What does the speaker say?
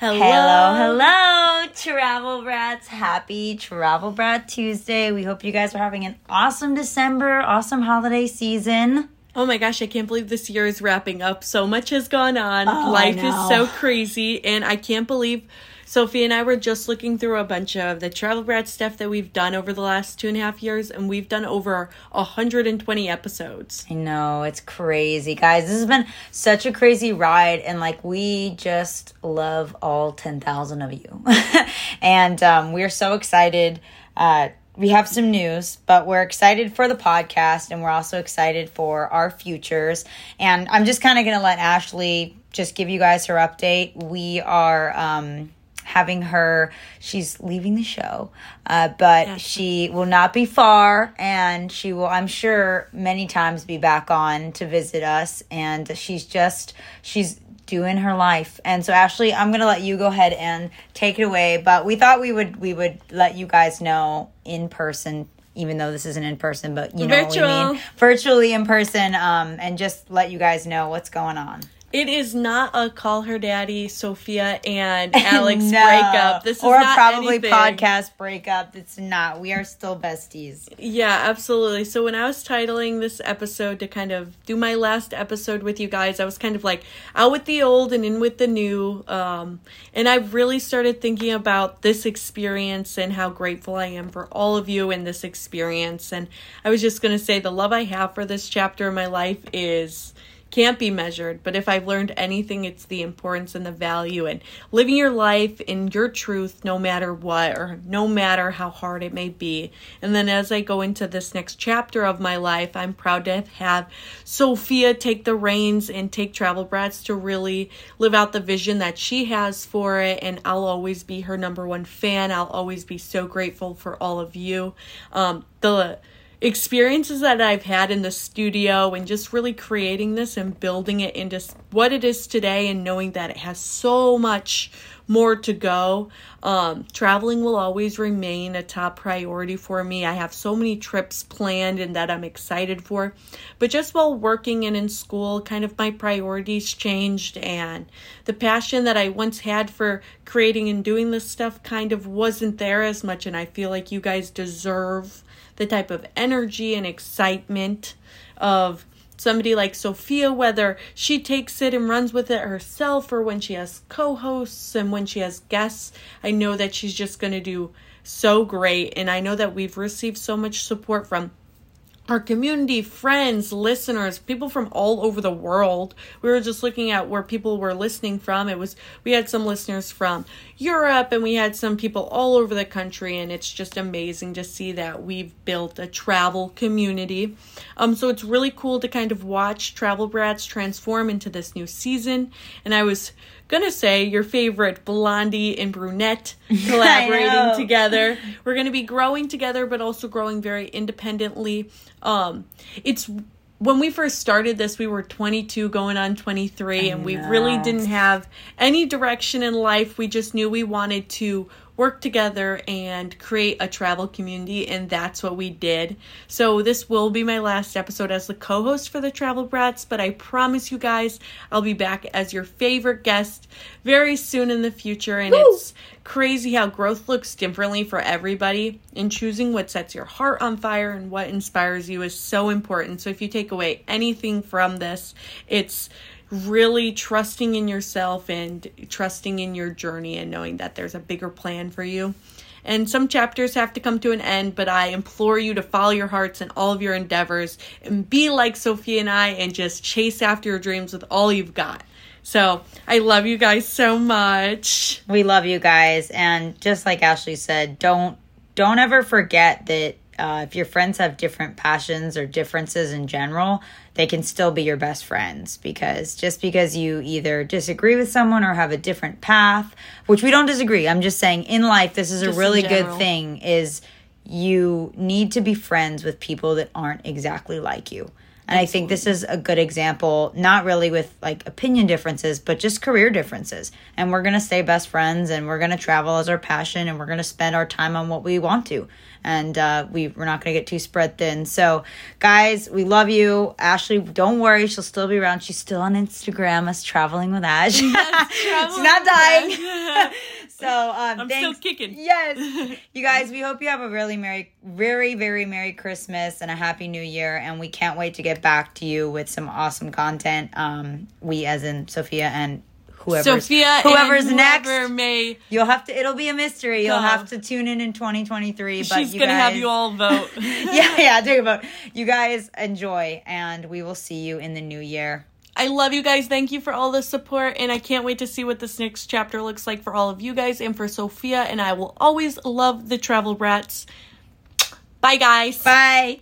Hello. Hello, hello, Travel Brats. Happy Travel Brat Tuesday. We hope you guys are having an awesome December, awesome holiday season. Oh my gosh, I can't believe this year is wrapping up. So much has gone on. Oh, Life is so crazy, and I can't believe Sophie and I were just looking through a bunch of the Travel Brat stuff that we've done over the last two and a half years, and we've done over 120 episodes. I know, it's crazy, guys. This has been such a crazy ride, and like, we just love all 10,000 of you. and um, we're so excited. Uh, we have some news, but we're excited for the podcast, and we're also excited for our futures. And I'm just kind of going to let Ashley just give you guys her update. We are. Um, having her she's leaving the show uh, but Yes. she will not be far and she will i'm sure many times be back on to visit us and she's just she's doing her life. And so ashley i'm gonna let you go ahead and take it away but we thought we would we would let you guys know in person even though this isn't in person but you know what we mean. Virtually in person um, and just let you guys know what's going on It is not a call her daddy, Sofia and Alex No. breakup. This is or not probably anything. podcast breakup. It's not. We are still besties. Yeah, absolutely. So when I was titling this episode to kind of do my last episode with you guys, I was kind of like out with the old and in with the new. Um, and I really started thinking about this experience and how grateful I am for all of you in this experience. And I was just going to say the love I have for this chapter in my life is can't be measured, but if I've learned anything, it's the importance and the value and living your life in your truth no matter what or no matter how hard it may be. And then as I go into this next chapter of my life, I'm proud to have Sophia take the reins and take Travel Brats to really live out the vision that she has for it. And I'll always be her number one fan. I'll always be so grateful for all of you. Um, the experiences that I've had in the studio and just really creating this and building it into what it is today and knowing that it has so much more to go. Um, traveling will always remain a top priority for me. I have so many trips planned and that I'm excited for. But just while working and in school, kind of my priorities changed and the passion that I once had for creating and doing this stuff kind of wasn't there as much. And I feel like you guys deserve the type of energy and excitement of somebody like Sophia, whether she takes it and runs with it herself or when she has co hosts and when she has guests. I know that she's just going to do so great. And I know that we've received so much support from our community, friends, listeners, people from all over the world. We were just looking at where people were listening from. It was we had some listeners from Europe and we had some people all over the country and it's just amazing to see that we've built a travel community. Um so it's really cool to kind of watch Travel Brats transform into this new season and I was gonna say your favorite blondie and brunette collaborating together. We're gonna be growing together, but also growing very independently. Um, it's when we first started this, we were 22 going on 23, and we really didn't have any direction in life. We just knew we wanted to work together and create a travel community, and that's what we did. So, this will be my last episode as the co host for the Travel Brats, but I promise you guys I'll be back as your favorite guest very soon in the future, and it's crazy how growth looks differently for everybody and choosing what sets your heart on fire and what inspires you is so important so if you take away anything from this it's really trusting in yourself and trusting in your journey and knowing that there's a bigger plan for you and some chapters have to come to an end, but I implore you to follow your hearts and all of your endeavors and be like Sophia and I and just chase after your dreams with all you've got. So I love you guys so much. We love you guys, and just like Ashley said, don't don't ever forget that uh, if your friends have different passions or differences in general, they can still be your best friends. Because just because you either disagree with someone or have a different path, which we don't disagree, I'm just saying in life this is Just a really good thing. Is you need to be friends with people that aren't exactly like you. And I think this is a good example, not really with like opinion differences, but just career differences. And we're going to stay best friends and we're going to travel as our passion and we're going to spend our time on what we want to. And uh, we, we're not going to get too spread thin. So, guys, we love you. Ashley, don't worry. She'll still be around. She's still on Instagram as Traveling with Ash. She's not dying. So um, I'm thanks. still kicking. Yes, you guys. We hope you have a really merry, very, very merry Christmas and a happy New Year. And we can't wait to get back to you with some awesome content. Um, we, as in Sophia and whoever's Sophia, whoever's and next. whoever may You'll have to. It'll be a mystery. You'll have to tune in in 2023. But she's gonna have you all vote. yeah, yeah. Take a vote. You guys enjoy, and we will see you in the new year. I love you guys. Thank you for all the support, and I can't wait to see what this next chapter looks like for all of you guys and for Sophia. And I will always love the travel brats. Bye, guys. Bye.